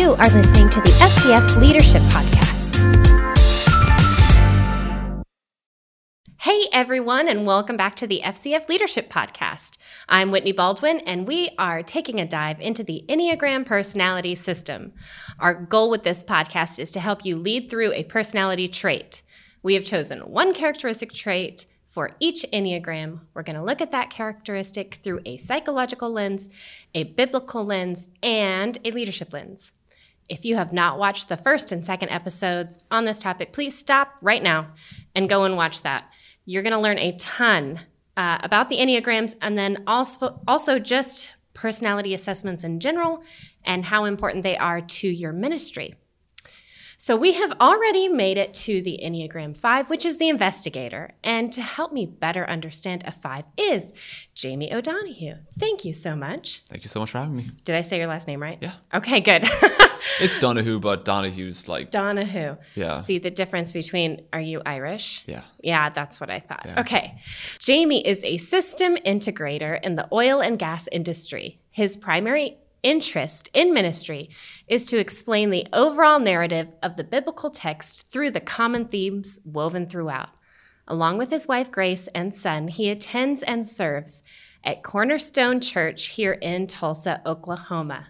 You are listening to the FCF Leadership Podcast. Hey everyone, and welcome back to the FCF Leadership Podcast. I'm Whitney Baldwin, and we are taking a dive into the Enneagram personality system. Our goal with this podcast is to help you lead through a personality trait. We have chosen one characteristic trait for each Enneagram. We're going to look at that characteristic through a psychological lens, a biblical lens, and a leadership lens. If you have not watched the first and second episodes on this topic, please stop right now and go and watch that. You're going to learn a ton uh, about the Enneagrams and then also, also just personality assessments in general and how important they are to your ministry. So we have already made it to the Enneagram 5, which is the investigator. And to help me better understand a 5 is Jamie O'Donohue. Thank you so much. Thank you so much for having me. Did I say your last name right? Yeah. Okay, good. it's Donahue, but Donahue's like Donahue. Yeah. See the difference between are you Irish? Yeah. Yeah, that's what I thought. Yeah. Okay. Jamie is a system integrator in the oil and gas industry. His primary interest in ministry is to explain the overall narrative of the biblical text through the common themes woven throughout. Along with his wife Grace and son, he attends and serves at Cornerstone Church here in Tulsa, Oklahoma.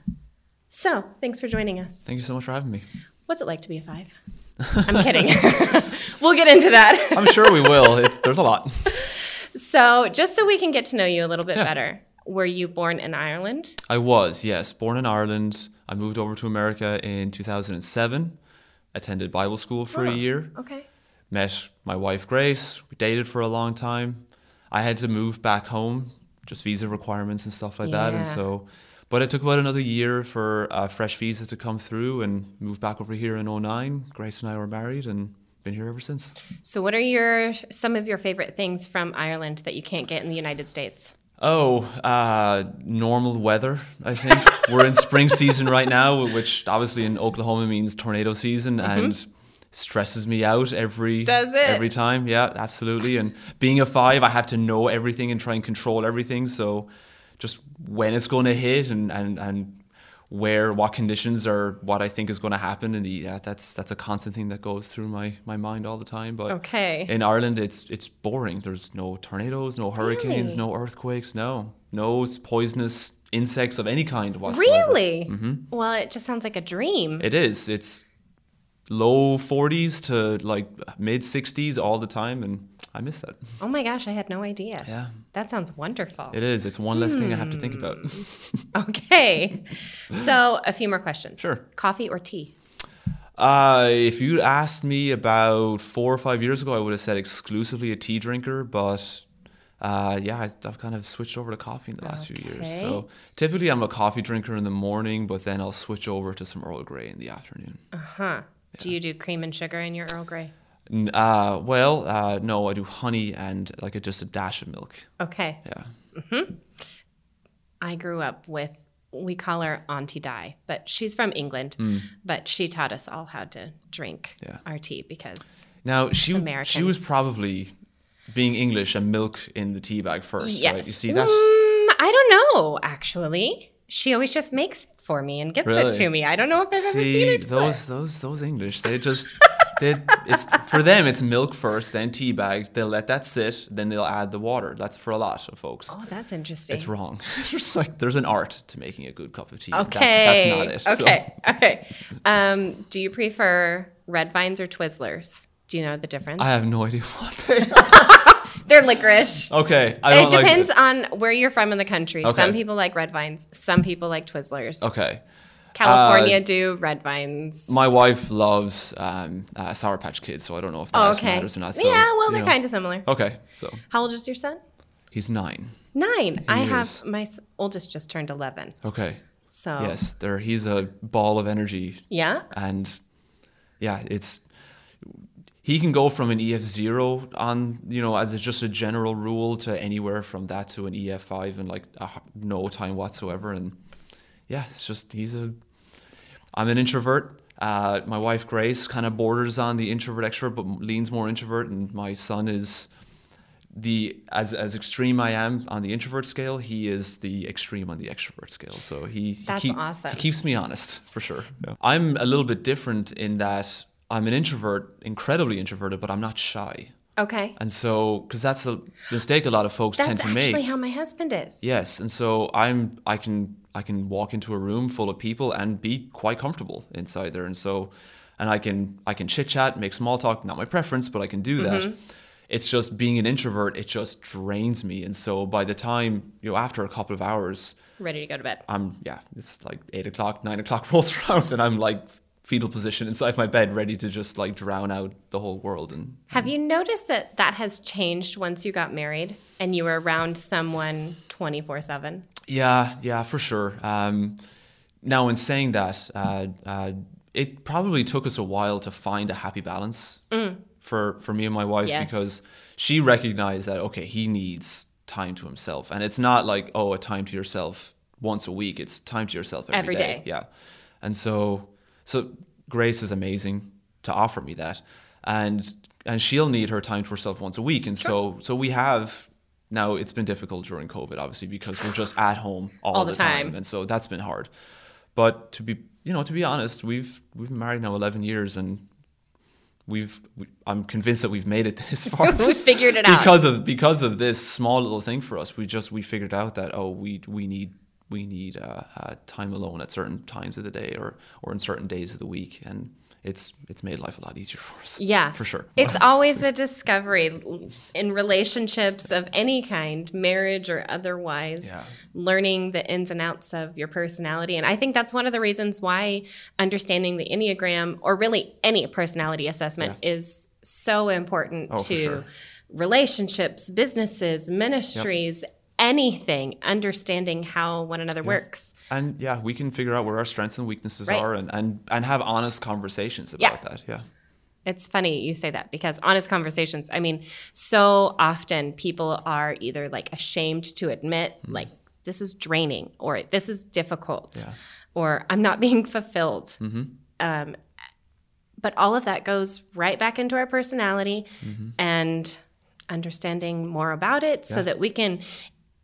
So, thanks for joining us. Thank you so much for having me. What's it like to be a five? I'm kidding. we'll get into that. I'm sure we will. It's, there's a lot. So, just so we can get to know you a little bit Yeah. better, were you born in Ireland? I was, yes, born in Ireland. I moved over to America in 2007. Attended Bible school for a oh, year. Okay. Met my wife Grace. We dated for a long time. I had to move back home, just visa requirements and stuff like that. And so, but it took about another year for a fresh visa to come through and moved back over here in 09. Grace and I were married and been here ever since. So, what are your some of your favorite things from Ireland that you can't get in the United States? Oh, uh, normal weather. I think we're in spring season right now, which obviously in Oklahoma means tornado season, and stresses me out every Mm-hmm. Does it? every time. Yeah, absolutely. And being a five, I have to know everything and try and control everything. So, just when it's going to hit and and and where what conditions are what I think is going to happen and the yeah, that's that's a constant thing that goes through my my mind all the time but Okay. in Ireland it's it's boring there's no tornadoes no hurricanes Really? no earthquakes no no poisonous insects of any kind whatsoever Really? Mm-hmm. Well, it just sounds like a dream. it is it's low 40s to like mid 60s all the time and I miss that oh my gosh, I had no idea. Yeah. That sounds wonderful. it is it's one less thing I have to think about Okay. So, a few more questions. Sure. Coffee or tea? Uh, if you'd asked me about four or five years ago, I would have said exclusively a tea drinker, but uh, yeah, I- I've kind of switched over to coffee in the last few years. Okay. So typically I'm a coffee drinker in the morning, but then I'll switch over to some Earl Grey in the afternoon. Uh huh. Do you do cream and sugar in your Earl Grey? Uh, well, uh, no, I do honey and like a, just a dash of milk. Okay. Yeah. I grew up with, we call her Auntie Di, but she's from England. But she taught us all how to drink. Yeah. our tea because, Now she she was probably being English and milk in the tea bag first, yes. right? You see, that's Mm, I don't know, actually. She always just makes it for me and gives it to me. I don't know if I've ever seen it. those those those English. They just they it's for them it's milk first, then tea bag. They'll let that sit, then they'll add the water. That's for a lot of folks. Oh, that's interesting. It's wrong. It's just like there's an art to making a good cup of tea. Okay. That's, that's not it. So- Okay. Okay. Um, do you prefer red vines or Twizzlers? Do you know the difference? I have no idea what they They're licorice. Okay. I it like depends on where you're from in the country. Some people like red vines. Some people like Twizzlers. Okay. California do red vines. My wife loves um, uh, Sour Patch Kids, so I don't know if that oh, okay. matters or not. So, yeah, well, they're kind of similar. Okay, so How old is your son? he's nine. Nine. I have my oldest just turned eleven. Okay. So Yes, there. He's a ball of energy yeah. and yeah, it's he can go from an EF zero on you know as a, just a general rule to anywhere from that to an EF five in like a, h- no time whatsoever, and yeah, it's just he's a. I'm an introvert. Uh, my wife Grace kind of borders on the introvert extrovert, but leans more introvert, and my son is the as as extreme I am on the introvert scale, he is the extreme on the extrovert scale. So he he, That's awesome. he keeps me honest for sure. I'm a little bit different in that I'm an introvert, incredibly introverted, but I'm not shy. Okay. And so, because that's a mistake a lot of folks That's tend to make. That's actually how my husband is. Yes, and so I'm I can I can walk into a room full of people and be quite comfortable inside there, and so and I can I can chit chat, make small talk. Not my preference, but I can do that. Mm-hmm. It's just being an introvert. It just drains me, and so by the time you know after a couple of hours, Ready to go to bed. I'm yeah, it's like eight o'clock, nine o'clock rolls around, and I'm like fetal position inside my bed, ready to just like drown out the whole world. And Have you noticed that that has changed once you got married and you were around someone 24 7? Yeah, yeah, for sure. Um, now, in saying that, uh, uh, it probably took us a while to find a happy balance for for me and my wife Mm. Yes. because she recognized that okay, he needs time to himself, and it's not like oh, a time to yourself once a week. It's time to yourself Every every day. day. Yeah, and so so Grace is amazing to offer me that, and and she'll need her time to herself once a week, and so so we have. Now it's been difficult during COVID, obviously, because we're just at home all, All the the time. time. and so that's been hard. But to be, you know, to be honest, we've we've been married now eleven years, and we've we, I'm convinced that we've made it this far. We figured it out. because of because of this small little thing for us. We just we figured out that oh we we need we need uh, uh, time alone at certain times of the day or or in certain days of the week, and it's it's made life a lot easier for us. Yeah. for sure. It's always a discovery in relationships of any kind, marriage or otherwise, Yeah. learning the ins and outs of your personality. And I think that's one of the reasons why understanding the Enneagram or really any personality assessment is so important Oh, to sure. relationships, businesses, ministries. Anything, understanding how one another works. and yeah, we can figure out where our strengths and weaknesses Right. are, and, and and have honest conversations Yeah. about that. Yeah. It's funny you say that because honest conversations, I mean, so often people are either like ashamed to admit, hmm. like, this is draining or this is difficult Yeah. or I'm not being fulfilled. Mm-hmm. Um, but all of that goes right back into our personality mm-hmm. and understanding more about it so that we can.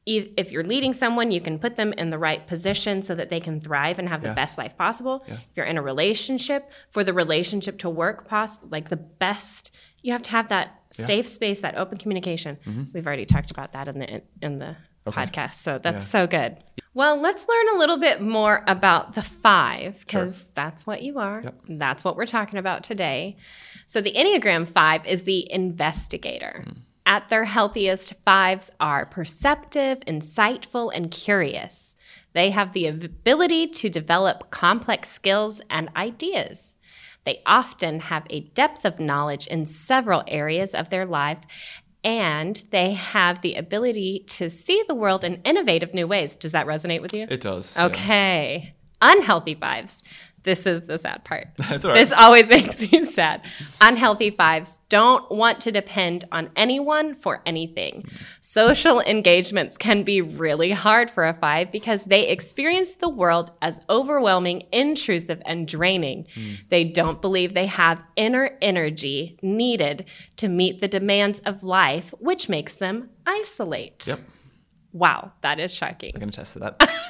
If you're leading someone, you can put them in the right position so that they can thrive and have the best life possible. If you're in a relationship, for the relationship to work, pos- like the best, you have to have that safe space, that open communication. Mm-hmm. We've already talked about that in the in the podcast, so that's so good. Well, let's learn a little bit more about the five because that's what you are. That's what we're talking about today. So the Enneagram Five is the investigator. Mm. At their healthiest, fives are perceptive, insightful, and curious. They have the ability to develop complex skills and ideas. They often have a depth of knowledge in several areas of their lives, and they have the ability to see the world in innovative new ways. Does that resonate with you? It does. yeah. Okay. Unhealthy fives. This is the sad part. That's all right. This always makes me sad. Unhealthy fives don't want to depend on anyone for anything. Social engagements can be really hard for a five because they experience the world as overwhelming, intrusive, and draining. Hmm. They don't believe they have inner energy needed to meet the demands of life, which makes them isolate. Yep. Wow, that is shocking. I can going to test that.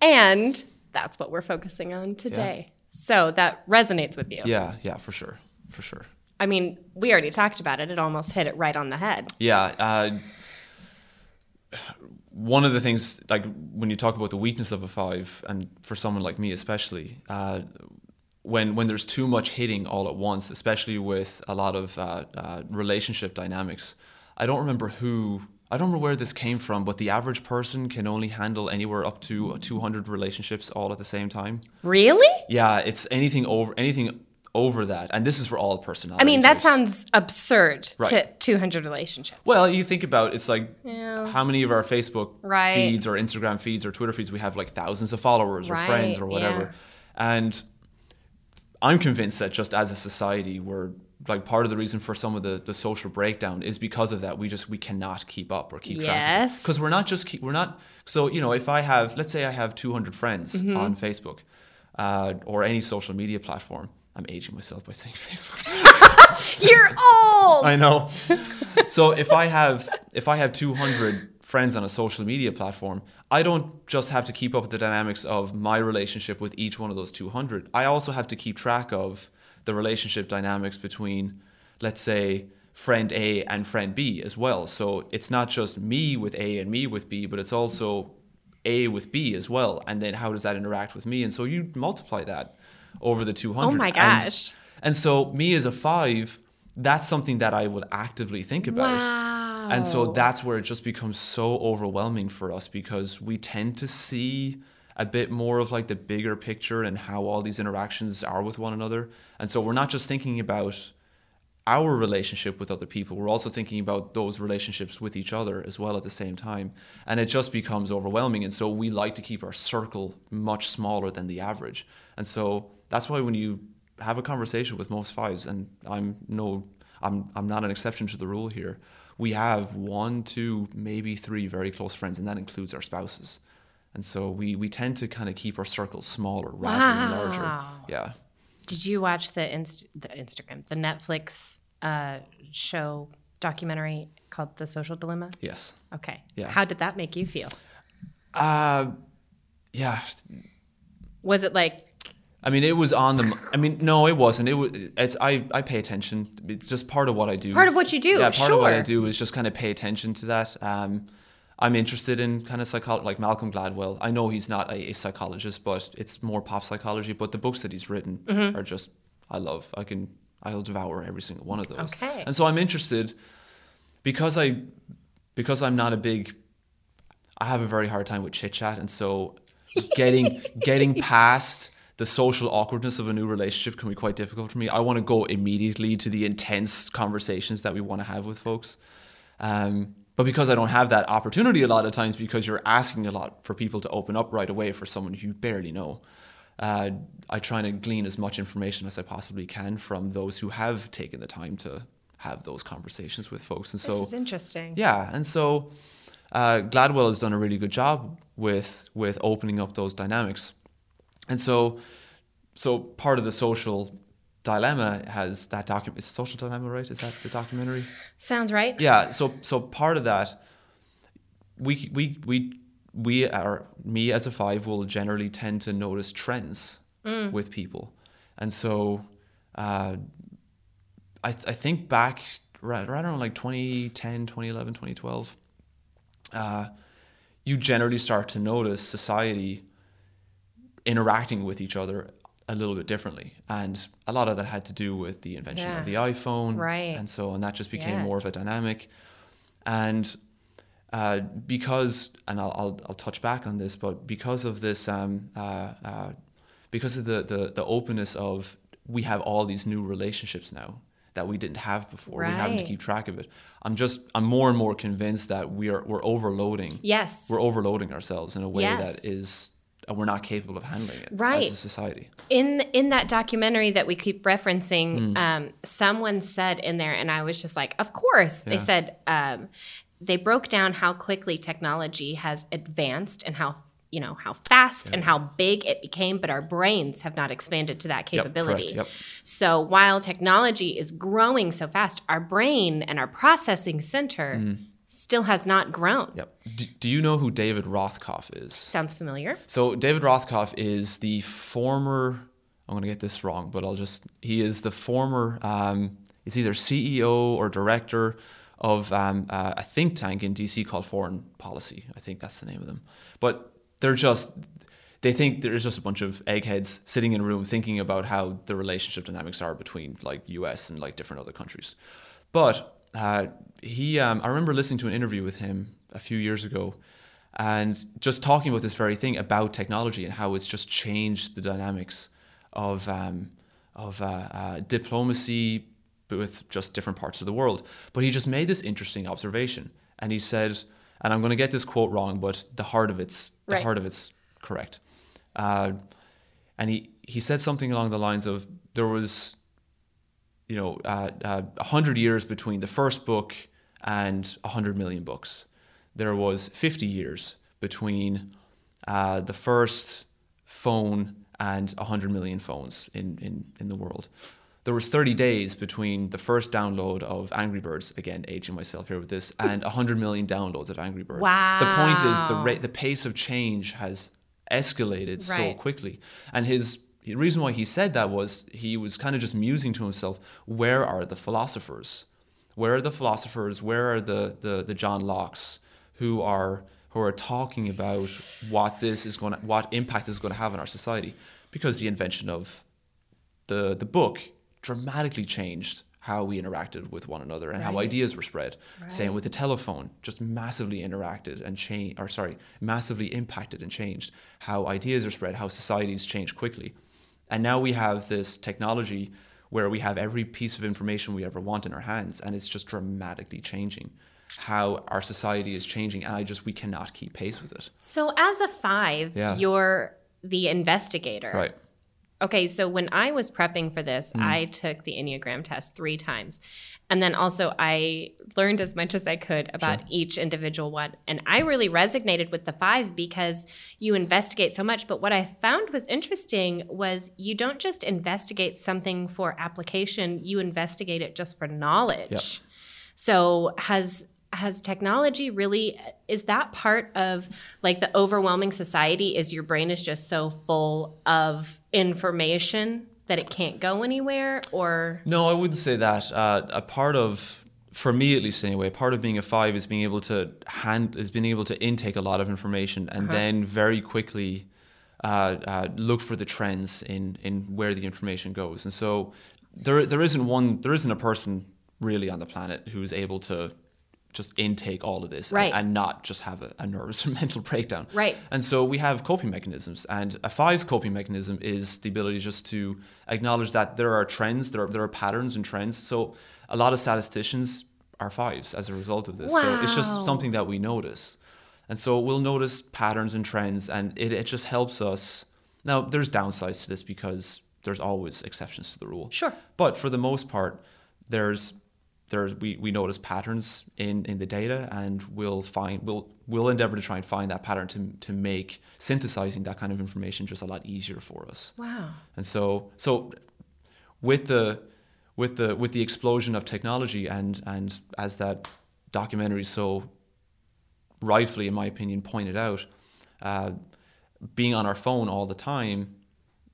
And that's what we're focusing on today. So that resonates with you. yeah, yeah, for sure, for sure. I mean, we already talked about it. It almost hit it right on the head. Yeah. Uh, one of the things, like when you talk about the weakness of a five, and for someone like me especially, uh, when when there's too much hitting all at once, especially with a lot of uh, uh, relationship dynamics, I don't remember who. I don't remember where this came from, but the average person can only handle anywhere up to 200 relationships all at the same time. Really? Yeah, it's anything over anything over that, and this is for all personalities. I mean, that sounds absurd to 200 relationships. Well, you think about it's like Yeah. how many of our Facebook Right. feeds or Instagram feeds or Twitter feeds we have like thousands of followers or friends or whatever. And I'm convinced that just as a society we're like part of the reason for some of the, the social breakdown is because of that we just we cannot keep up or keep track Yes. because we're not just keep, we're not so you know if I have let's say I have 200 friends Mm-hmm. on Facebook uh, or any social media platform I'm aging myself by saying Facebook. You're old. I know. so if I have if I have 200 friends on a social media platform, I don't just have to keep up with the dynamics of my relationship with each one of those 200. I also have to keep track of the relationship dynamics between, let's say, friend A and friend B as well. So it's not just me with A and me with B, but it's also A with B as well. And then how does that interact with me? And so you multiply that over the 200. Oh my And- gosh. And, so me as a five, that's something that I would actively think about. Wow. And so that's where it just becomes so overwhelming for us because we tend to see a bit more of like the bigger picture and how all these interactions are with one another. And so we're not just thinking about our relationship with other people, we're also thinking about those relationships with each other as well at the same time. And it just becomes overwhelming. And so we like to keep our circle much smaller than the average. And so that's why when you have a conversation with most fives, and I'm no, I'm, I'm not an exception to the rule here, we have one, two, maybe three very close friends, and that includes our spouses. And so we, we tend to kind of keep our circles smaller rather than larger. Yeah. Did you watch the inst- the Instagram, the Netflix uh, show documentary called The Social Dilemma? Yes. Okay. Yeah. How did that make you feel? Uh, yeah. Was it like I mean, it was on the. I mean, no, it wasn't. It was. It's. I. I pay attention. It's just part of what I do. part of what you do? Yeah, part of what I do is just kind of pay attention to that. Um, I'm interested in kind of psychology, like Malcolm Gladwell. I know he's not a, a psychologist, but it's more pop psychology. But the books that he's written Mm-hmm. are just. I love. I can. I'll devour every single one of those. Okay. And so I'm interested because I, because I'm not a big. I have a very hard time with chit chat, and so getting getting past the social awkwardness of a new relationship can be quite difficult for me. I want to go immediately to the intense conversations that we want to have with folks. Um, but because I don't have that opportunity a lot of times, because you're asking a lot for people to open up right away for someone you barely know, uh, I try to glean as much information as I possibly can from those who have taken the time to have those conversations with folks. And so this is interesting. yeah, and so uh, Gladwell has done a really good job with with opening up those dynamics, and so so part of the social dilemma has that document. Is social dilemma right? Is that the documentary? Sounds right. Yeah. So so part of that, we we we we are me as a five will generally tend to notice trends with people, and so. Uh, I, th- I think back right, right around like 2010, 2011, 2012, uh, you generally start to notice society interacting with each other a little bit differently. And a lot of that had to do with the invention of the iPhone. Right. And so, and that just became more of a dynamic. And uh, because, and I'll, I'll, I'll touch back on this, but because of this, um, uh, uh, because of the, the, the openness of we have all these new relationships now that we didn't have before, we having to keep track of it. I'm just, I'm more and more convinced that we are, we're overloading. Yes. We're overloading ourselves in a way Yes. that is, and we're not capable of handling it Right. as a society. in in that documentary that we keep referencing, Hmm. um, someone said in there, and I was just like, of course. They said um, they broke down how quickly technology has advanced and how you know how fast and how big it became, but our brains have not expanded to that Yep, capability. correct, yep. So while technology is growing so fast, our brain and our processing center still has not grown. Yep. Do, do you know who David Rothkopf is? Sounds familiar? So David Rothkopf is the former. I'm going to get this wrong, but I'll just. He is the former. Um, he's either CEO or director of um, uh, a think tank in DC called Foreign Policy. I think that's the name of them. But they're just. They think there's just a bunch of eggheads sitting in a room thinking about how the relationship dynamics are between like U.S. and like different other countries. But uh, he, um, I remember listening to an interview with him a few years ago, and just talking about this very thing about technology and how it's just changed the dynamics of um, of uh, uh, diplomacy with just different parts of the world. But he just made this interesting observation, and he said, and I'm going to get this quote wrong, but the heart of it's the Right. heart of it's correct. Uh, and he he said something along the lines of there was you know, uh, uh, 100 years between the first book and 100 million books. There was 50 years between uh, the first phone and 100 million phones in, in, in the world. There was 30 days between the first download of Angry Birds, again, aging myself here with this, and 100 million downloads of Angry Birds. Wow. The point is the rate, the pace of change has escalated so quickly. And his the reason why he said that was he was kind of just musing to himself, where are the philosophers? Where are the philosophers? Where are the the, the John Locke's who are who are talking about what this is going to, what impact this is going to have on our society? Because the invention of the the book dramatically changed how we interacted with one another and how ideas were spread. Same with the telephone, just massively interacted and changed, or sorry, massively impacted and changed how ideas are spread, how societies change quickly. And now we have this technology where we have every piece of information we ever want in our hands, and it's just dramatically changing how our society is changing. And I just we cannot keep pace with it. So as a five, Yeah. you're the investigator. Right. Okay, so when I was prepping for this, Mm. I took the Enneagram test three times. And then also, I learned as much as I could about each individual one. And I really resonated with the five because you investigate so much. But what I found was interesting was you don't just investigate something for application, you investigate it just for knowledge. Yep. So, has has technology really is that part of like the overwhelming society is your brain is just so full of information that it can't go anywhere or No, I wouldn't say that. Uh, a part of, for me at least anyway, part of being a five is being able to hand is being able to intake a lot of information and then very quickly uh, uh, look for the trends in in where the information goes. And so there there isn't one there isn't a person really on the planet who's able to just intake all of this Right. and, and not just have a, a nervous or mental breakdown. Right. And so we have coping mechanisms, and a five's coping mechanism is the ability just to acknowledge that there are trends, there are, there are patterns and trends. So a lot of statisticians are fives as a result of this. Wow. So it's just something that we notice. And so we'll notice patterns and trends, and it, it just helps us. Now, there's downsides to this because there's always exceptions to the rule. Sure. But for the most part, there's there's we, we notice patterns in, in the data and we'll find we'll we'll endeavor to try and find that pattern to, to make synthesizing that kind of information just a lot easier for us. wow And so so with the with the with the explosion of technology and and as that documentary so rightfully in my opinion pointed out, uh, being on our phone all the time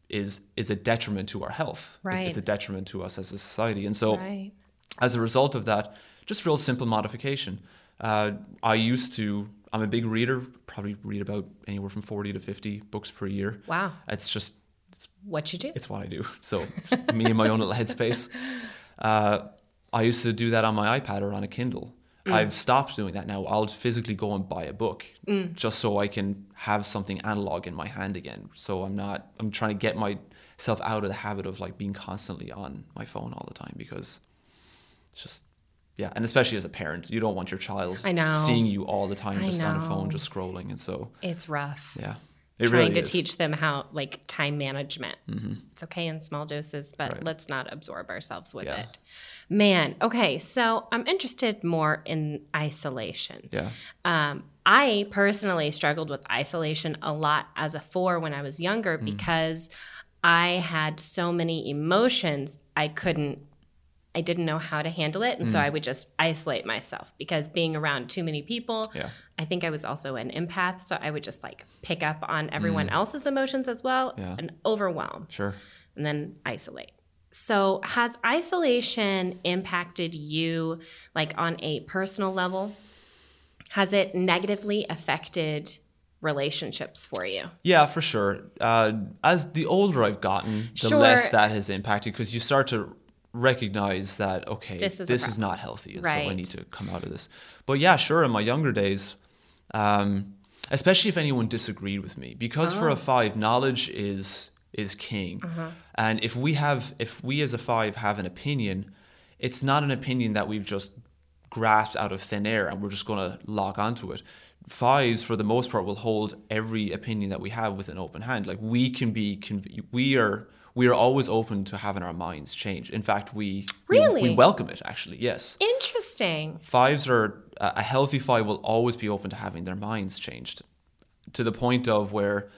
is is a detriment to our health. It's- Right. It's, a detriment to us as a society. And so right as a result of that, just real simple modification. Uh, I used to, I'm a big reader, probably read about anywhere from 40 to 50 books per year. wow It's just, it's what you do it's what I do. So it's me in my own little headspace. Uh, I used to do that on my iPad or on a Kindle. I've stopped doing that now. I'll physically go and buy a book just so I can have something analog in my hand again. So I'm not, I'm trying to get myself out of the habit of like being constantly on my phone all the time because it's just, yeah. And especially as a parent, you don't want your child I know. seeing you all the time I just on a phone, just scrolling. And so, it's rough yeah. It really is. trying really to is. teach them how like time management it's okay in small doses but Right. let's not absorb ourselves with Yeah. it man okay so i'm interested more in isolation Yeah. Um, I personally struggled with isolation a lot as a four when I was younger Mm. because I had so many emotions I couldn't, I didn't know how to handle it. And so Mm. I would just isolate myself because being around too many people, Yeah. I think I was also an empath. So I would just like pick up on everyone else's emotions as well Mm. Yeah. and overwhelm Sure. and then isolate. So, has isolation impacted you like on a personal level? Has it negatively affected relationships for you? Yeah, for sure. Uh, as the older I've gotten, the Sure. less that has impacted because you start to recognize that okay, This this is is, not healthy, and so I need to come out of this. But yeah, sure. In my younger days, um, especially if anyone disagreed with me, because for Oh. a five, knowledge is is king, Uh-huh. and if we have, if we as a five have an opinion, it's not an opinion that we've just grasped out of thin air and we're just going to lock onto it. Fives, for the most part, will hold every opinion that we have with an open hand. Like we can be, conv- we are, we are always open to having our minds change. In fact, we we- Really? we, welcome it. Actually, yes. Interesting. Fives are a healthy five will always be open to having their minds changed, to the point of where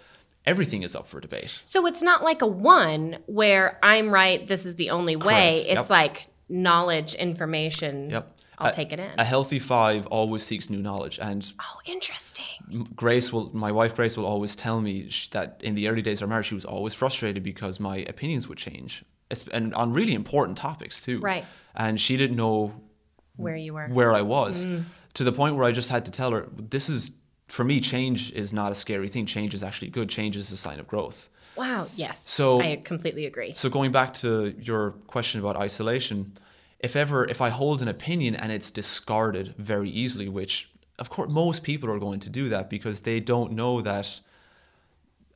everything is up for debate. So it's not like a one where I'm right, this is the only way. Correct. It's Yep. like knowledge, information. Yep. I'll A- take it in. A healthy five always seeks new knowledge, and oh, interesting. Grace will, my wife Grace will always tell me that in the early days of our marriage, she was always frustrated because my opinions would change, and on really important topics too. Right. And she didn't know Where you were. where I was Mm. to the point where I just had to tell her, this is, for me, change is not a scary thing. Change is actually good. Change is a sign of growth. Wow. Yes. So- I completely agree. So going back to your question about isolation, if ever if I hold an opinion and it's discarded very easily, which of course most people are going to do that because they don't know that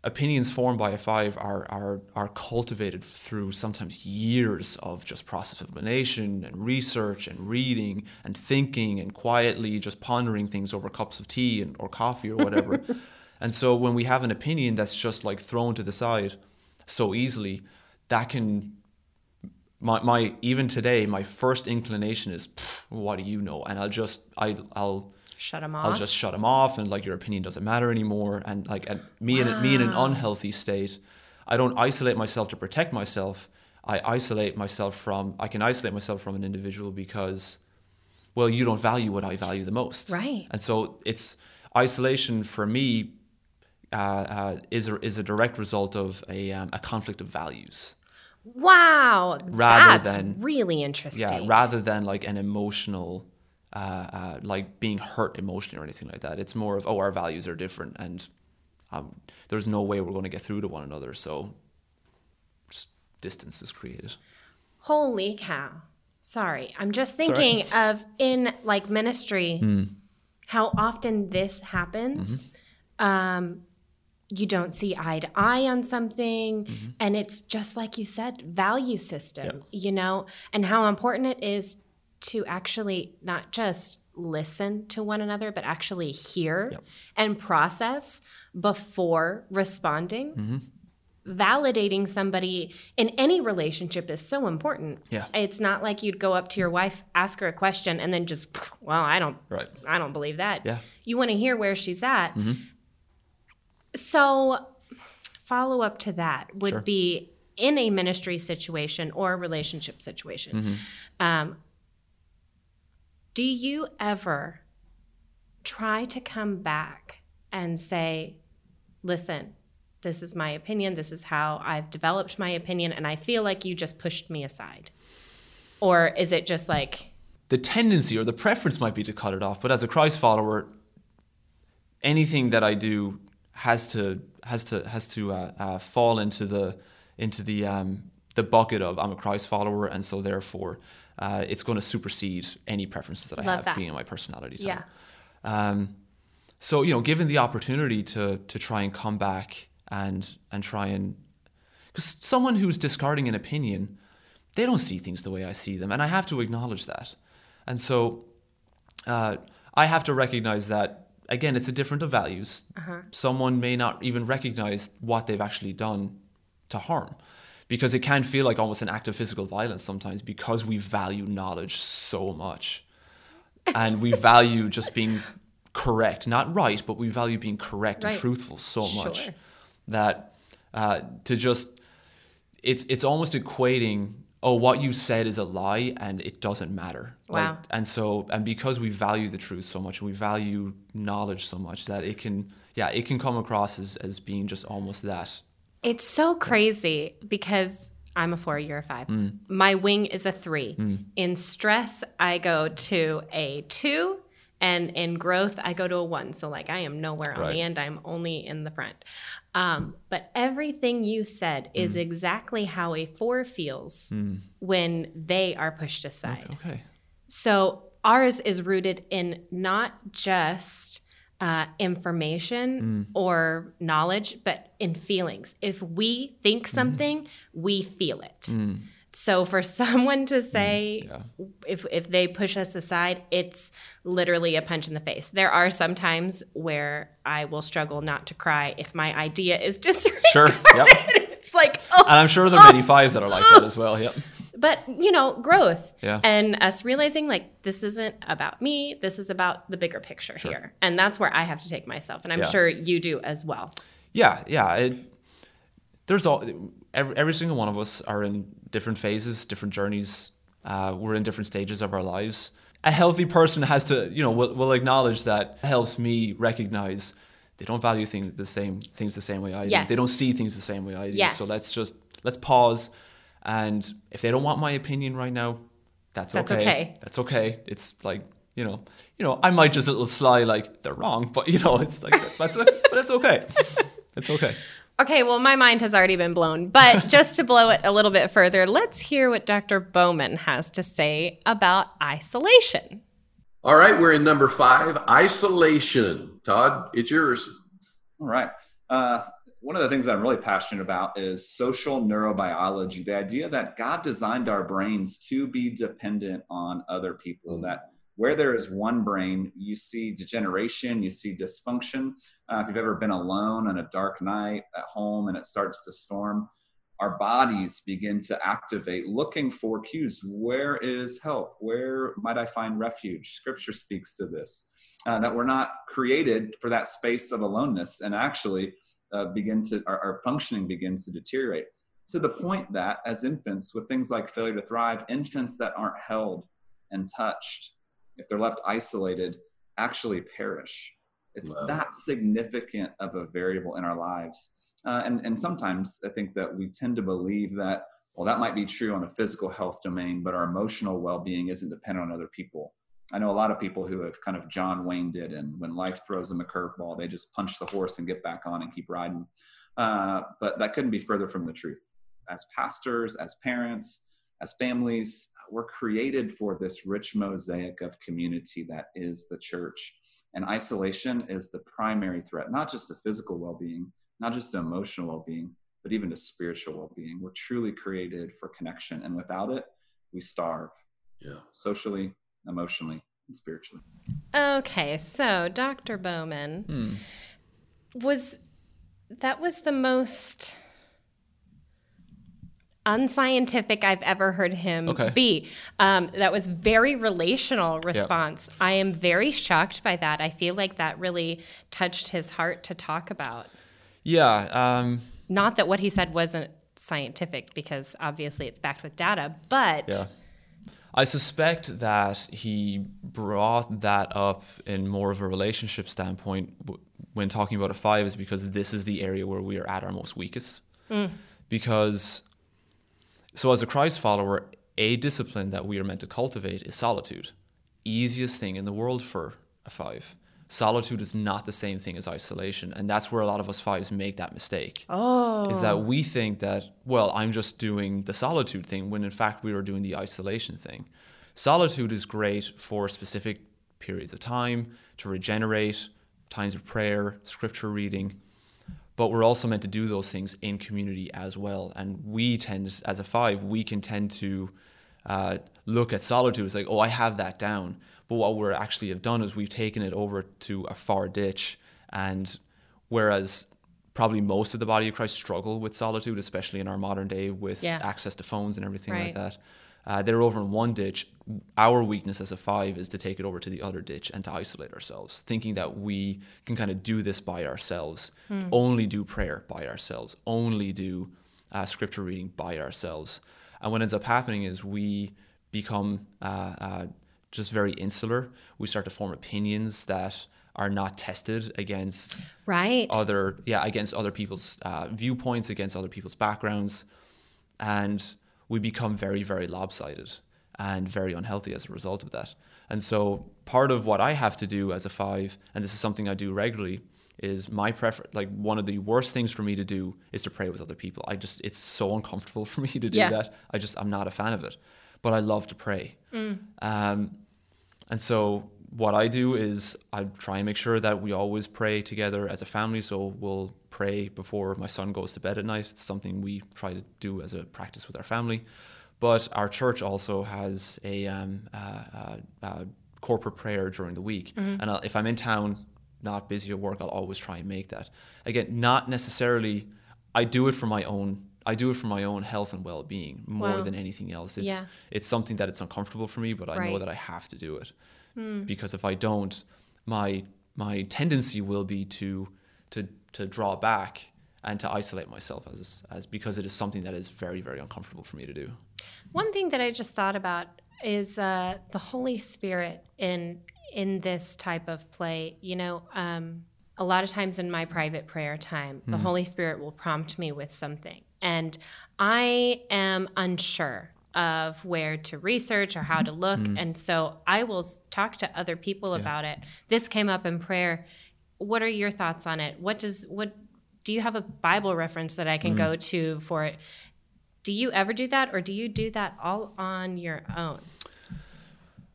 opinions formed by a five are are are cultivated through sometimes years of just process of elimination and research and reading and thinking and quietly just pondering things over cups of tea and or coffee or whatever. and so when we have an opinion that's just like thrown to the side so easily, that can my, my even today my first inclination is what do you know and i'll just I, i'll Shut them off. I'll just shut them off and like your opinion doesn't matter anymore. And like and me in me in an unhealthy state, I don't isolate myself to protect myself. I isolate myself from I can isolate myself from an individual because well, you don't value what I value the most. Right. And so it's isolation for me uh, uh, is a, is a direct result of a um, a conflict of values. Wow. Rather that's than- really interesting. Yeah, rather than like an emotional, uh, uh, like being hurt emotionally or anything like that. It's more of oh, our values are different, and um, there's no way we're going to get through to one another. So, just distance is created. Holy cow. Sorry. I'm just thinking of in like ministry Hmm. how often this happens. Mm-hmm. Um, you don't see eye to eye on something. Mm-hmm. And it's just like you said, value system, you know, and how important it is to actually not just listen to one another, but actually hear Yep. and process before responding Mm-hmm. validating somebody in any relationship is so important. Yeah. It's not like you'd go up to your wife, ask her a question, and then just, well, I don't, Right. I don't believe that. Yeah. You want to hear where she's at. Mm-hmm. So, follow up to that would Sure. be in a ministry situation or a relationship situation. Mm-hmm. Um, do you ever try to come back and say, listen, this is my opinion. This is how I've developed my opinion. And I feel like you just pushed me aside? Or is it just like, The tendency or the preference might be to cut it off, but as a Christ follower, anything that I do has to has to has to uh, uh, fall into the into the um, the bucket of I'm a Christ follower, and so therefore uh, it's going to supersede any preferences that I Love have that. being in my personality type. yeah, Um, so you know, given the opportunity to to try and come back and and try and because someone who's discarding an opinion, they don't see things the way I see them, and I have to acknowledge that. And so uh, I have to recognize that again, it's a different of values. Someone may not even recognize what they've actually done to harm. Because it can feel like almost an act of physical violence sometimes because we value knowledge so much and we value just being correct, not right, but we value being correct Right. and truthful so much Sure. that uh, to just it's it's almost equating oh what you said is a lie and it doesn't matter Wow. and so and because we value the truth so much and we value knowledge so much that it can yeah it can come across as, as being just almost that It's so crazy because I'm a four, you're a five. Mm. My wing is a three. In stress, I go to a two, and in growth, I go to a one. So, like, I am nowhere on Right. the end, I'm only in the front. Um, but everything you said is Mm. exactly how a four feels when they are pushed aside. okay So ours is rooted in not just uh, information or knowledge, but in feelings. If we think something, we feel it. So for someone to mm, say, yeah. if if they push us aside, it's literally a punch in the face. There are some times where I will struggle not to cry if my idea is disregarded. sure yep it's like, oh, and i'm sure there are many oh, fives that are like that as well yep but you know growth Yeah. and us realizing like this isn't about me this is about the bigger picture here and that's where i have to take myself and i'm Yeah. sure you do as well Yeah, yeah. It, there's all every, every single one of us are in different phases, different journeys. Uh, we're in different stages of our lives. A healthy person has to, you know, will, will acknowledge that helps me recognize they don't value things the same things the same way I do. Yes. They don't see things the same way I do. Yes. So let's just let's pause, and if they don't want my opinion right now, that's, That's okay. okay. That's okay. It's like you know, you know, I might just a little sly like they're wrong, but you know, it's like that's a, but it's okay. It's okay. Okay, well, my mind has already been blown. But just to blow it a little bit further, let's hear what Dr. Bowman has to say about isolation. All right, we're in number five isolation. Todd, it's yours. All right. Uh, one of the things that I'm really passionate about is social neurobiology. The idea that God designed our brains to be dependent on other people. Mm. That where there is one brain, you see degeneration, you see dysfunction. Uh, if you've ever been alone on a dark night at home and it starts to storm, our bodies begin to activate looking for cues. Where is help? Where might I find refuge? Scripture speaks to this. Uh, that we're not created for that space of aloneness and actually uh, begin to, our, our functioning begins to deteriorate to the point that as infants, with things like failure to thrive, infants that aren't held and touched, if they're left isolated, actually perish. It's Wow. that significant of a variable in our lives. Uh, and, and sometimes I think that we tend to believe that, well, that might be true on a physical health domain, but our emotional well being isn't dependent on other people. I know a lot of people who have kind of John Wayne did, and when life throws them a curveball, they just punch the horse and get back on and keep riding. Uh, but that couldn't be further from the truth. As pastors, as parents, as families, we're created for this rich mosaic of community that is the church. And isolation is the primary threat, not just to physical well being, not just to emotional well being, but even to spiritual well being. We're truly created for connection. And without it, we starve Yeah. socially, emotionally, and spiritually. Okay, so Dr. Bowman Hmm. was that was the most unscientific I've ever heard him Okay. be. Um, that was very relational response. I am very shocked by that. I feel like that really touched his heart to talk about. Yeah. Um, Not that what he said wasn't scientific, because obviously it's backed with data, but Yeah. I suspect that he brought that up in more of a relationship standpoint when talking about a five, is because this is the area where we are at our most weakest. Because, so as a Christ follower, a discipline that we are meant to cultivate is solitude. Easiest thing in the world for a five. Solitude is not the same thing as isolation. And that's where a lot of us fives make that mistake oh, is that oh. we think that well i'm just doing the solitude thing when in fact we are doing the isolation thing solitude is great for specific periods of time to regenerate times of prayer scripture reading but we're also meant to do those things in community as well and we tend as a five we can tend to uh, look at solitude as like oh i have that down but what we're actually have done is we've taken it over to a far ditch and whereas probably most of the body of Christ struggle with solitude, especially in our modern day with Yeah. access to phones and everything Right. like that. Uh, they're over in one ditch. Our weakness as a five is to take it over to the other ditch and to isolate ourselves, thinking that we can kind of do this by ourselves, only do prayer by ourselves, only do uh, scripture reading by ourselves. And what ends up happening is we become uh, uh, just very insular. We start to form opinions that are not tested against right. other yeah against other people's uh, viewpoints against other people's backgrounds and we become very very lopsided and very unhealthy as a result of that. And so part of what i have to do as a five and this is something i do regularly is my prefer like one of the worst things for me to do is to pray with other people. I just it's so uncomfortable for me to do Yeah. that. I just i'm not a fan of it. But i love to pray. Um, and so what I do is I try and make sure that we always pray together as a family. So we'll pray before my son goes to bed at night. It's something we try to do as a practice with our family. But our church also has a um, uh, uh, uh, corporate prayer during the week. And I'll, if I'm in town, not busy at work, I'll always try and make that. Again, not necessarily. I do it for my own. I do it for my own health and well-being more Wow. than anything else. It's Yeah. it's something that it's uncomfortable for me, but I know that I have to do it because if I don't, my my tendency will be to to to draw back and to isolate myself as as because it is something that is very very uncomfortable for me to do. One thing that I just thought about is uh, the Holy Spirit in in this type of play. You know, um, a lot of times in my private prayer time, the Holy Spirit will prompt me with something, and I am unsure of where to research or how to mm-hmm. look, mm-hmm. and so I will talk to other people about it. This came up in prayer. What are your thoughts on it? What does what do you have a Bible reference that I can go mm-hmm. to for it? Do you ever do that, or do you do that all on your own?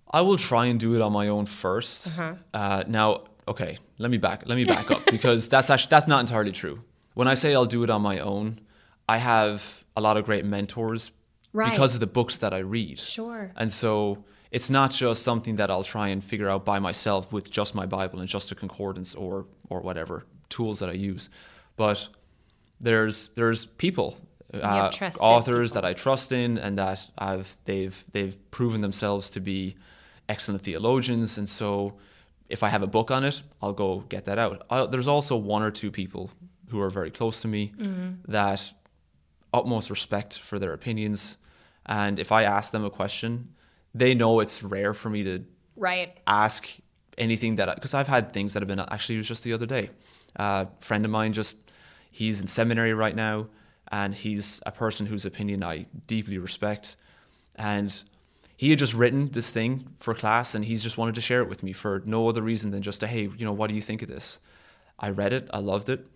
I will try and do it on my own 1st uh-huh. Uh, now, okay, let me back let me back up because that's actually that's not entirely true. When I say I'll do it on my own, I have a lot of great mentors Right. because of the books that I read. Sure. And so it's not just something that I'll try and figure out by myself with just my Bible and just a concordance or or whatever tools that I use, but there's there's people, uh, authors that I trust in, and that I've they've they've proven themselves to be excellent theologians, and so if I have a book on it, I'll go get that out. i there's also one or two people who are very close to me that utmost respect for their opinions, and if I ask them a question, they know it's rare for me to Right. ask anything that because I've had things that have been actually it was just the other day. a friend of mine just he's in seminary right now, and he's a person whose opinion I deeply respect, and he had just written this thing for class, and he's just wanted to share it with me for no other reason than just to hey, you know, what do you think of this? I read it, I loved it.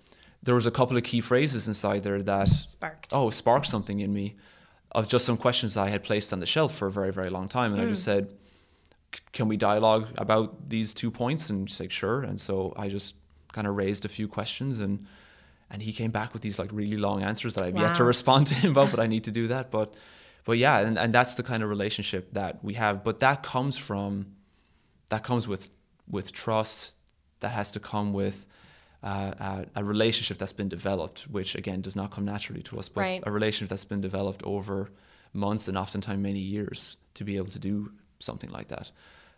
There was a couple of key phrases inside there that Sparked. oh sparked something in me of just some questions I had placed on the shelf for a very very long time, and I just mm. said can we dialogue about these two points? And she's like sure. And so i just kind of raised a few questions and and he came back with these like really long answers that i've yet to respond to him about but i need to do that. But but yeah and, and that's the kind of relationship that we have. But that comes from that comes with with trust. That has to come with uh, a, a relationship that's been developed which again does not come naturally to us but Right. a relationship that's been developed over months and oftentimes many years to be able to do something like that.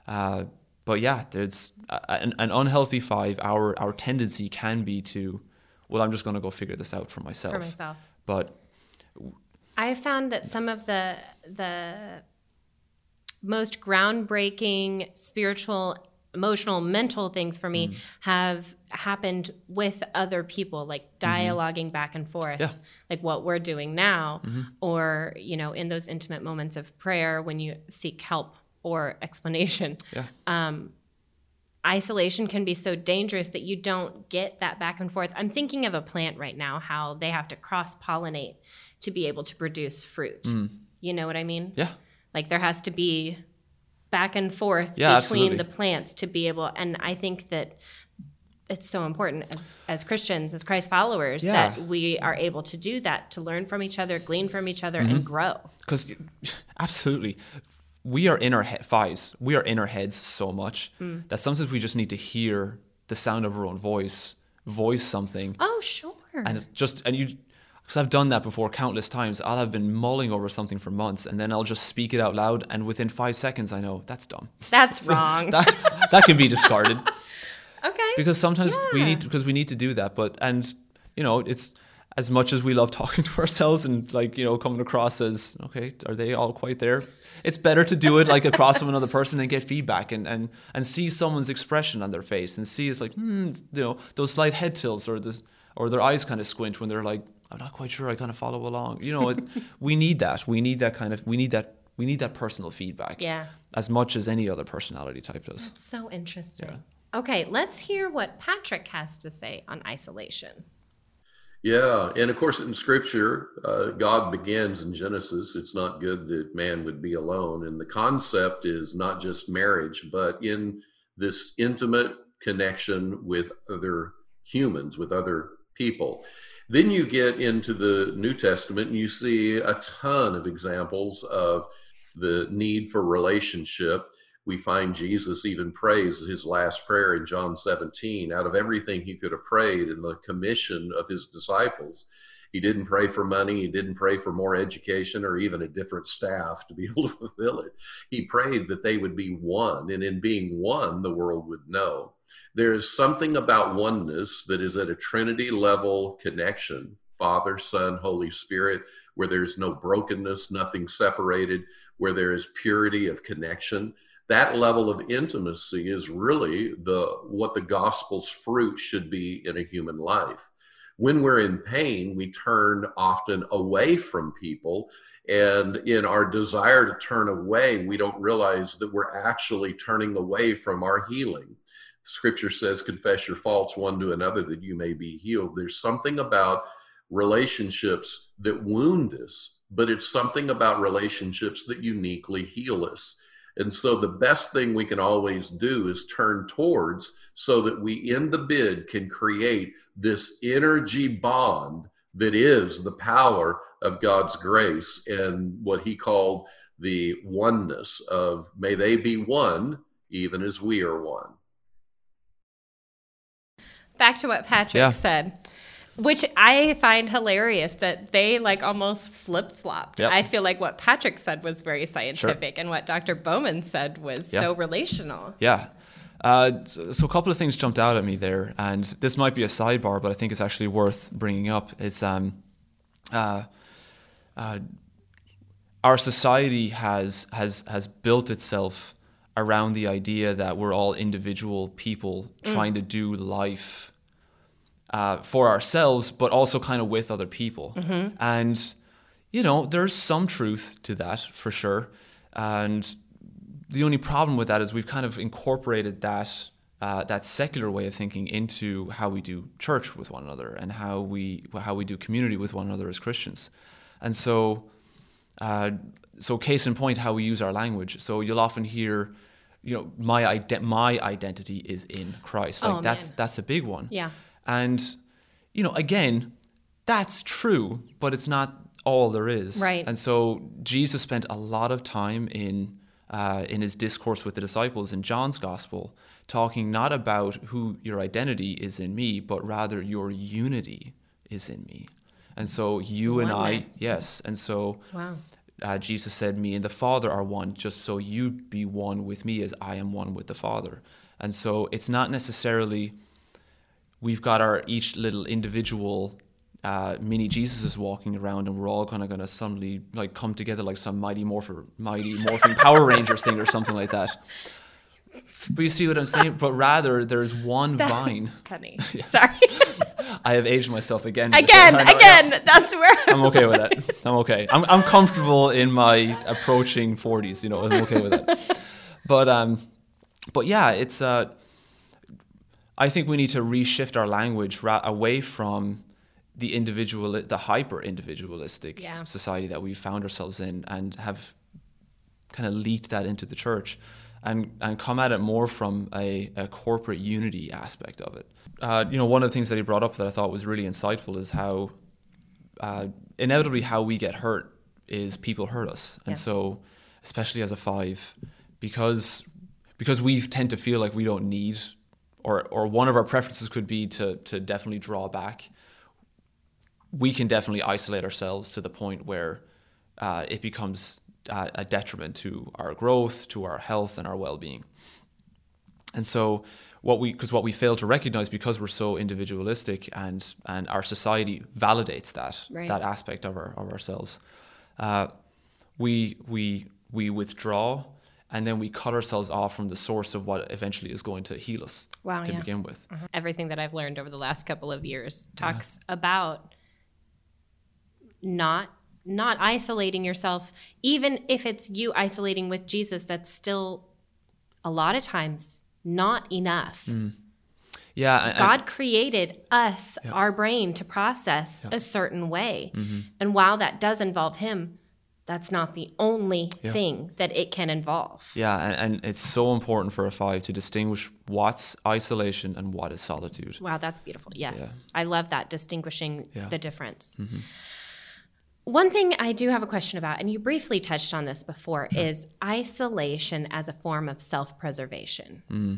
Uh, but yeah, there's an, an unhealthy five. Our our tendency can be to, well, I'm just going to go figure this out for myself. For myself. But I found that some of the the most groundbreaking spiritual, emotional, mental things for me mm-hmm. have happened with other people, like mm-hmm. dialoguing back and forth, Yeah. like what we're doing now, mm-hmm. or you know, in those intimate moments of prayer when you seek help or explanation. yeah, um, isolation can be so dangerous that you don't get that back and forth. I'm thinking of a plant right now, how they have to cross pollinate to be able to produce fruit. Mm. You know what I mean? yeah, Like there has to be back and forth Yeah, between absolutely. the plants to be able, and I think that it's so important as, as Christians, as Christ followers, Yeah. that we are able to do that, to learn from each other, glean from each other, Mm-hmm. and grow. because absolutely, we are in our he- fives. We are in our heads so much Mm. that sometimes we just need to hear the sound of our own voice, voice something, Oh, sure. and it's just and you because I've done that before countless times. I'll have been mulling over something for months, and then I'll just speak it out loud, and within five seconds, I know that's dumb. That's wrong. that that can be discarded okay. because sometimes we Yeah. need because we need to do that. But and you know it's as much as we love talking to ourselves and like you know coming across as okay, are they all quite there? It's better to do it like across from another person and get feedback and and and see someone's expression on their face and see it's like hmm, you know those slight head tilts or this or their eyes kind of squint when they're like I'm not quite sure I kind of follow along. You know, it, we need that. We need that kind of we need that we need that personal feedback. Yeah. As much as any other personality type does. So interesting. Okay, let's hear what Patrick has to say on isolation. Yeah, and of course, in Scripture, uh, God begins in Genesis. It's not good that man would be alone, and the concept is not just marriage, but in this intimate connection with other humans, with other people. Then you get into the New Testament, and you see a ton of examples of the need for relationship. We find Jesus even prays his last prayer in John 17 out of everything he could have prayed in the commission of his disciples. He didn't pray for money. He didn't pray for more education or even a different staff to be able to fulfill it. He prayed that they would be one, and in being one, the world would know. There is something about oneness that is at a Trinity level connection Father, Son, Holy Spirit, where there's no brokenness, nothing separated, where there is purity of connection. That level of intimacy is really the what the gospel's fruit should be in a human life. When we're in pain, we turn often away from people. And in our desire to turn away, we don't realize that we're actually turning away from our healing. Scripture says, confess your faults one to another that you may be healed. There's something about relationships that wound us, but it's something about relationships that uniquely heal us. And so the best thing we can always do is turn towards so that we, in the bid, can create this energy bond that is the power of God's grace and what he called the oneness of may they be one even as we are one. Back to what Patrick yeah. said. Which I find hilarious that they like almost flip flopped. Yep. I feel like what Patrick said was very scientific, sure. and what Dr. Bowman said was yeah. so relational. Yeah. Uh, so, a couple of things jumped out at me there, and this might be a sidebar, but I think it's actually worth bringing up. Is um, uh, uh, our society has has has built itself around the idea that we're all individual people mm. trying to do life uh, for ourselves, but also kind of with other people. Mm-hmm. And, you know, there's some truth to that for sure. And the only problem with that is we've kind of incorporated that. Uh, that secular way of thinking into how we do church with one another and how we how we do community with one another as Christians, and so uh, so case in point how we use our language. So you'll often hear, you know, my ide- my identity is in Christ. Like oh, that's man. that's a big one. Yeah. And, you know, again, that's true, but it's not all there is. Right. And so Jesus spent a lot of time in uh, in his discourse with the disciples in John's gospel, talking not about who your identity is in me, but rather your unity is in me. And so you Oneness. and I, yes. And so wow. uh, Jesus said, Me and the Father are one, just so you be one with me as I am one with the Father. And so it's not necessarily we've got our each little individual uh, mini Jesuses walking around, and we're all kind of going to suddenly like come together like some mighty morpher, mighty morphing Power Rangers thing or something like that. But you see what I'm saying? But rather, there's one that's vine. funny. yeah. Sorry. I have aged myself again. Again, again. Yeah. That's where I'm okay with that. I'm okay. I'm, I'm comfortable in my approaching 40s. You know, I'm okay with that. But um, but yeah, it's uh, I think we need to reshift our language ra- away from the individual, the hyper individualistic yeah. society that we found ourselves in, and have kind of leaked that into the church, and and come at it more from a, a corporate unity aspect of it. Uh, you know, one of the things that he brought up that I thought was really insightful is how uh, inevitably how we get hurt is people hurt us, and yeah. so especially as a five, because because we tend to feel like we don't need or or one of our preferences could be to to definitely draw back. We can definitely isolate ourselves to the point where uh, it becomes uh, a detriment to our growth, to our health, and our well-being. And so, what we because what we fail to recognize because we're so individualistic and and our society validates that right. that aspect of our of ourselves, uh, we we we withdraw and then we cut ourselves off from the source of what eventually is going to heal us wow, to yeah. begin with. Mm-hmm. Everything that I've learned over the last couple of years talks yeah. about not not isolating yourself even if it's you isolating with Jesus that's still a lot of times not enough. Mm. Yeah, God created us, yeah. our brain, to process a certain way. Mm-hmm. And while that does involve Him, that's not the only yeah. thing that it can involve. Yeah, and, and, it's so important for a five to distinguish what's isolation and what is solitude. Wow, that's beautiful. Yes. Yeah. I love that, distinguishing yeah. the difference. Mm-hmm. One thing I do have a question about, and you briefly touched on this before, is isolation as a form of self preservation. Mm.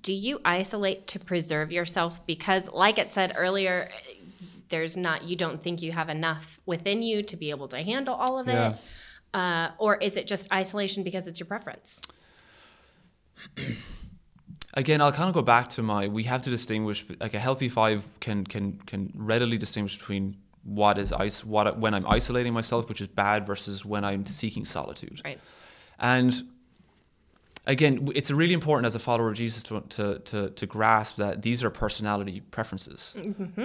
Do you isolate to preserve yourself? Because, like it said earlier, there's not you don't think you have enough within you to be able to handle all of Yeah. it uh, or is it just isolation because it's your preference? Again i'll kind of go back to my we have to distinguish like a healthy five can can can readily distinguish between what is ice what when i'm isolating myself which is bad versus when i'm seeking solitude. Right. And again it's really important as a follower of jesus to to to, to grasp that these are personality preferences.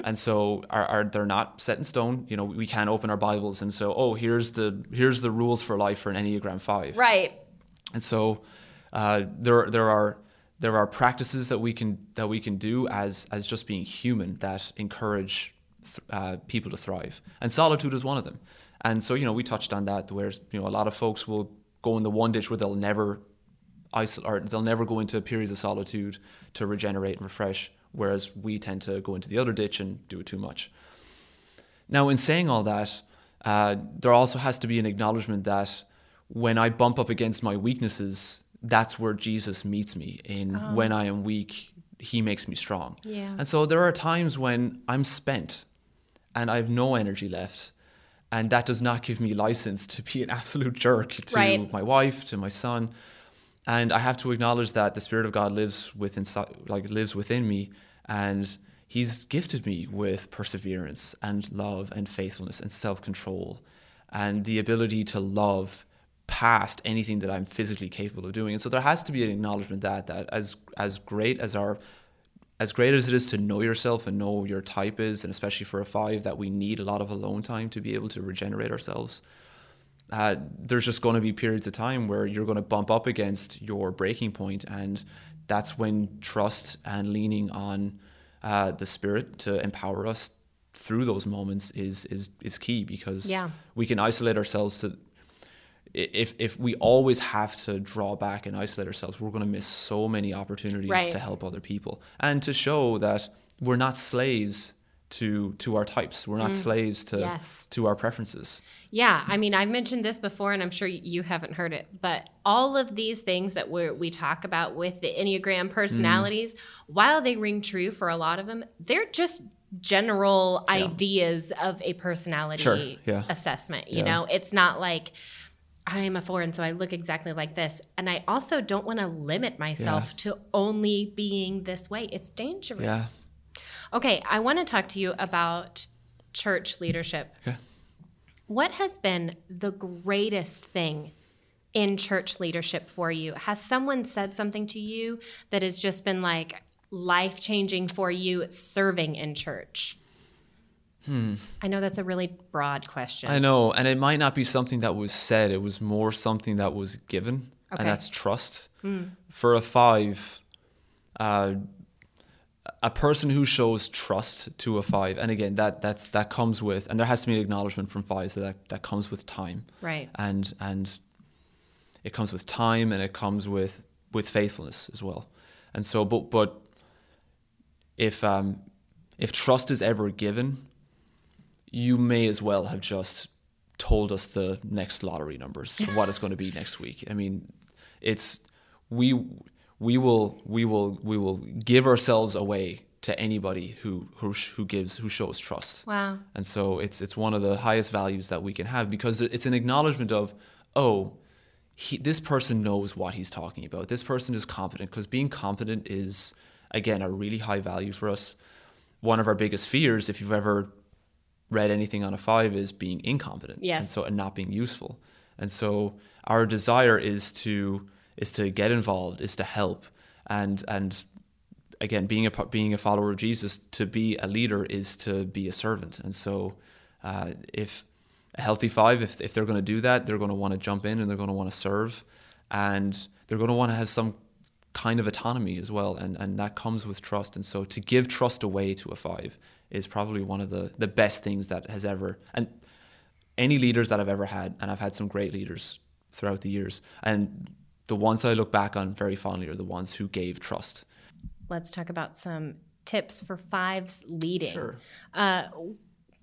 And so are, are they're not set in stone. You know we can't open our bibles and so oh here's the here's the rules for life for an enneagram 5 right. And so uh, there there are there are practices that we can that we can do as as just being human that encourage th- uh, people to thrive, and solitude is one of them. And so you know we touched on that, where you know a lot of folks will go in the one ditch where they'll never isol- or they'll never go into periods of solitude to regenerate and refresh, whereas we tend to go into the other ditch and do it too much. Now, in saying all that, uh, there also has to be an acknowledgement that when I bump up against my weaknesses, that's where Jesus meets me. In when I am weak, He makes me strong. Yeah. And so there are times when I'm spent and I have no energy left. And that does not give me license to be an absolute jerk to Right. my wife, to my son. And I have to acknowledge that the Spirit of God lives within, like lives within me, and He's gifted me with perseverance and love and faithfulness and self-control, and the ability to love past anything that I'm physically capable of doing. And so there has to be an acknowledgement that that as as great as our as great as it is to know yourself and know your type is, and especially for a five, that we need a lot of alone time to be able to regenerate ourselves. Uh, there's just going to be periods of time where you're going to bump up against your breaking point, and that's when trust and leaning on uh, the Spirit to empower us through those moments is is is key because Yeah. we can isolate ourselves to if if we always have to draw back and isolate ourselves, we're going to miss so many opportunities Right. to help other people and to show that we're not slaves to to our types. We're not slaves to Mm. Yes. to our preferences. Yeah, I mean, I've mentioned this before, and I'm sure you haven't heard it, but all of these things that we we talk about with the Enneagram personalities, while they ring true for a lot of them, they're just general ideas of a personality Sure, yeah. assessment. You Yeah. know, it's not like I am a four, and so I look exactly like this. And I also don't want to limit myself to only being this way. It's dangerous. Okay, I want to talk to you about church leadership. Okay. What has been the greatest thing in church leadership for you? Has someone said something to you that has just been like life changing for you serving in church? Hmm. I know that's a really broad question. I know, and it might not be something that was said. It was more something that was given, Okay. and that's trust. For a five, uh, a person who shows trust to a five, and again, that that's that comes with, and there has to be an acknowledgement from fives that that, that comes with time, Right. and and it comes with time, and it comes with with faithfulness as well. And so, but but if um if trust is ever given, you may as well have just told us the next lottery numbers, what it's going to be next week. I mean, it's we we will we will we will give ourselves away to anybody who who who gives who shows trust. Wow. And so it's it's one of the highest values that we can have because it's an acknowledgement of oh he, this person knows what he's talking about. This person is competent because being competent is again a really high value for us. One of our biggest fears, if you've ever read anything on a five, is being incompetent. Yes. And so and not being useful. And so our desire is to is to get involved, is to help, and and again being a being a follower of Jesus, to be a leader is to be a servant. And so uh, if a healthy five, if if they're going to do that, they're going to want to jump in and they're going to want to serve, and they're going to want to have some kind of autonomy as well, and and that comes with trust. And so to give trust away to a five is probably one of the the best things that has ever and any leaders that I've ever had, and I've had some great leaders throughout the years, and the ones that I look back on very fondly are the ones who gave trust. Let's talk about some tips for fives leading. Sure. Uh,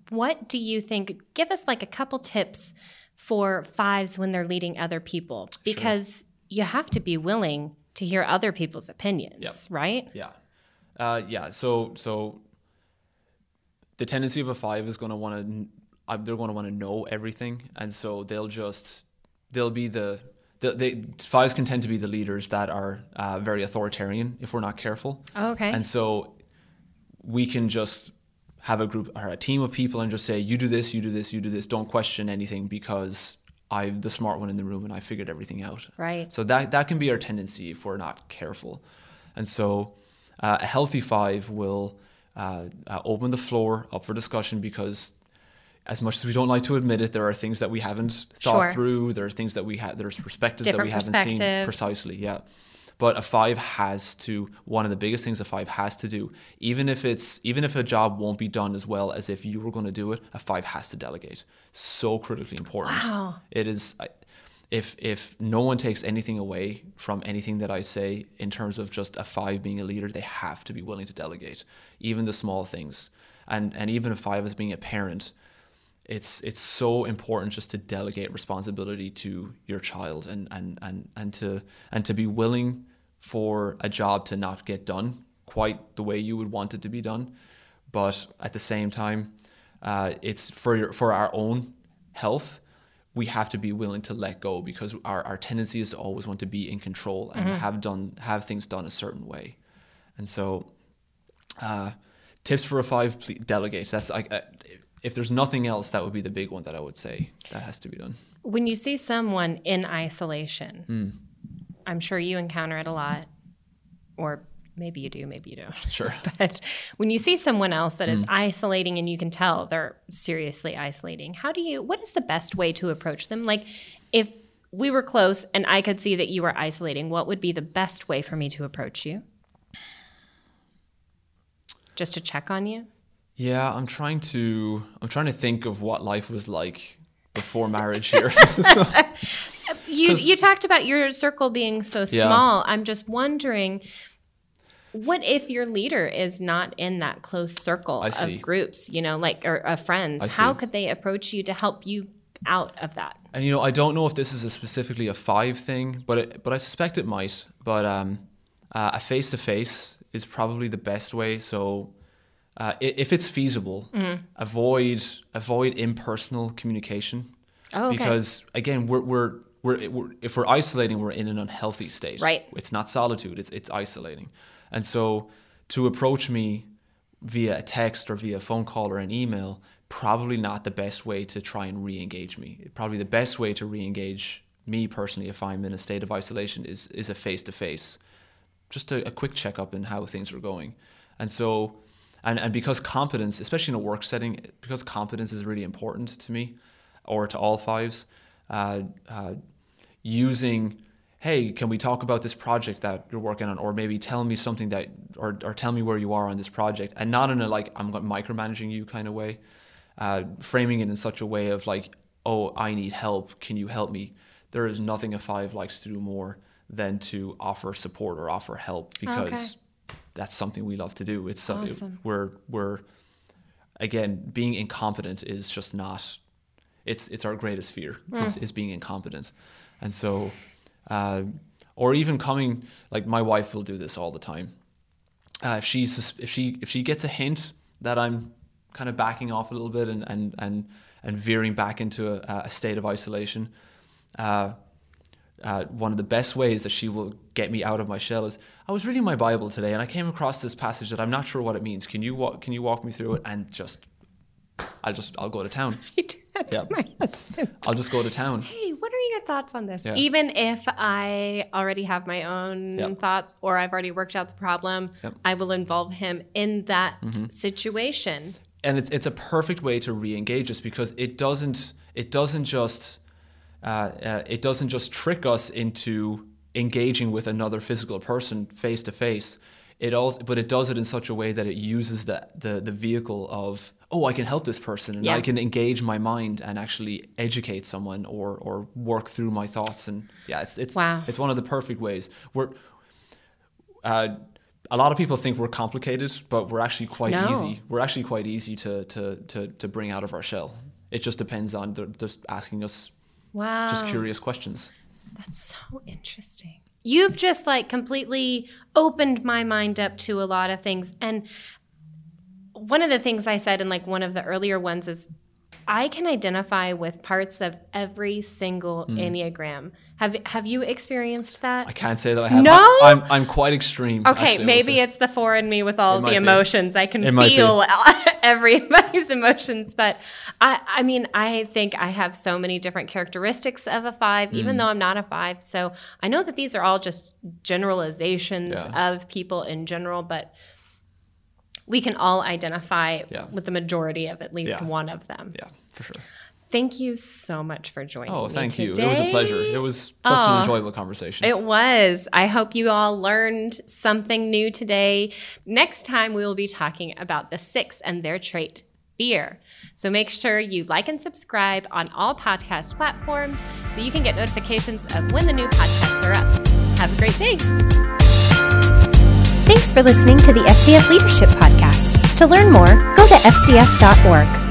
what do you think? Give us like a couple tips for fives when they're leading other people, because you have to be willing to hear other people's opinions, Yep. right? Yeah, uh, yeah. So so the tendency of a five is going to want to they're going to want to know everything, and so they'll just they'll be the the, they, fives can tend to be the leaders that are uh, very authoritarian if we're not careful. Oh, okay. And so we can just have a group or a team of people and just say, you do this, you do this, you do this. Don't question anything because I'm the smart one in the room and I figured everything out. Right. So that that can be our tendency if we're not careful. And so uh, a healthy five will uh, uh, open the floor up for discussion because as much as we don't like to admit it, there are things that we haven't thought Sure. through. There are things that we have. There's perspectives that Different we haven't seen precisely. Yeah, but a five has to. One of the biggest things a five has to do, even if it's even if a job won't be done as well as if you were going to do it, a five has to delegate. So critically important. Wow. It is. If if no one takes anything away from anything that I say in terms of just a five being a leader, they have to be willing to delegate, even the small things, and and even a five as being a parent it's it's so important just to delegate responsibility to your child and and and and to and to be willing for a job to not get done quite the way you would want it to be done. But at the same time uh, it's for your for our own health we have to be willing to let go because our, our tendency is to always want to be in control and have done have things done a certain way. And so uh, tips for a five delegate. That's like if there's nothing else that would be the big one that i would say that has to be done when you see someone in isolation, Hmm. I'm sure you encounter it a lot, or maybe you do, maybe you don't. sure But when you see someone else that is Hmm. isolating and you can tell they're seriously isolating, how do you, what is the best way to approach them? Like if we were close and I could see that you were isolating, what would be the best way for me to approach you? Just to check on you? Yeah i'm trying to i'm trying to think of what life was like before marriage here So- You you talked about your circle being so Yeah. small. I'm just wondering what if your leader is not in that close circle of groups, you know, like or of friends? How could they approach you to help you out of that? And you know, I don't know if this is a specifically a five thing, but it, but I suspect it might. But um, uh, a face to face is probably the best way. So uh, if it's feasible, Mm-hmm. avoid avoid impersonal communication Oh, okay. because again, we're we're. We're, we're, if we're isolating, we're in an unhealthy state. Right. It's not solitude. It's it's isolating, and so to approach me via a text or via a phone call or an email, probably not the best way to try and re-engage me. Probably the best way to re-engage me personally, if I'm in a state of isolation, is is a face-to-face, just a, a quick checkup in how things are going, and so, and and because competence, especially in a work setting, because competence is really important to me, or to all fives, uh, uh, using hey can we talk about this project that you're working on? Or maybe tell me something that or, or tell me where you are on this project. And not in a like i'm micromanaging you kind of way uh, framing it in such a way of like oh i need help. Can you help me? There is nothing a five likes to do more than to offer support or offer help because that's something we love to do. It's something Awesome. we're we're again being incompetent is just not it's it's our greatest fear is, is being incompetent. And so uh, or even coming like my wife will do this all the time. Uh, if she's if she if she gets a hint that I'm kind of backing off a little bit and and and, and veering back into a, a state of isolation uh, uh, one of the best ways that she will get me out of my shell is I was reading my Bible today and I came across this passage that I'm not sure what it means. Can you walk, can you walk me through it? And just I'll just I'll go to town. I do that to Yep. my husband. I'll just go to town. Hey, what are your thoughts on this? Yeah. Even if I already have my own Yep. thoughts or I've already worked out the problem, Yep. Mm-hmm. I will involve him in that situation. and it's it's a perfect way to re-engage us because it doesn't it doesn't just uh, uh, it doesn't just trick us into engaging with another physical person face to face. It also, but it does it in such a way that it uses the the, the vehicle of oh I can help this person and Yeah. I can engage my mind and actually educate someone or or work through my thoughts and yeah it's it's Wow. it's one of the perfect ways. We're uh, a lot of people think we're complicated, but we're actually quite No. easy. We're actually quite easy to, to, to, to bring out of our shell. It just depends on just asking us Wow. just curious questions. That's so interesting. You've just like completely opened my mind up to a lot of things. And one of the things I said in like one of the earlier ones is I can identify with parts of every single Enneagram. Have have you experienced that? I can't say that I have. No? I'm, I'm, I'm quite extreme. Okay, actually, maybe it's the four in me with all the might be. emotions. I can It feel everybody's emotions, but I, I mean, I think I have so many different characteristics of a five, Mm. even though I'm not a five. So I know that these are all just generalizations Yeah. of people in general, but we can all identify Yeah. with the majority of at least Yeah. one of them. Yeah, for sure. Thank you so much for joining Oh, me thank you. today. It was a pleasure. It was such Aw. an enjoyable conversation. It was. I hope you all learned something new today. Next time, we will be talking about the six and their trait, fear. So make sure you like and subscribe on all podcast platforms so you can get notifications of when the new podcasts are up. Have a great day. Thanks for listening to the FCF Leadership Podcast. To learn more, go to fcf.org.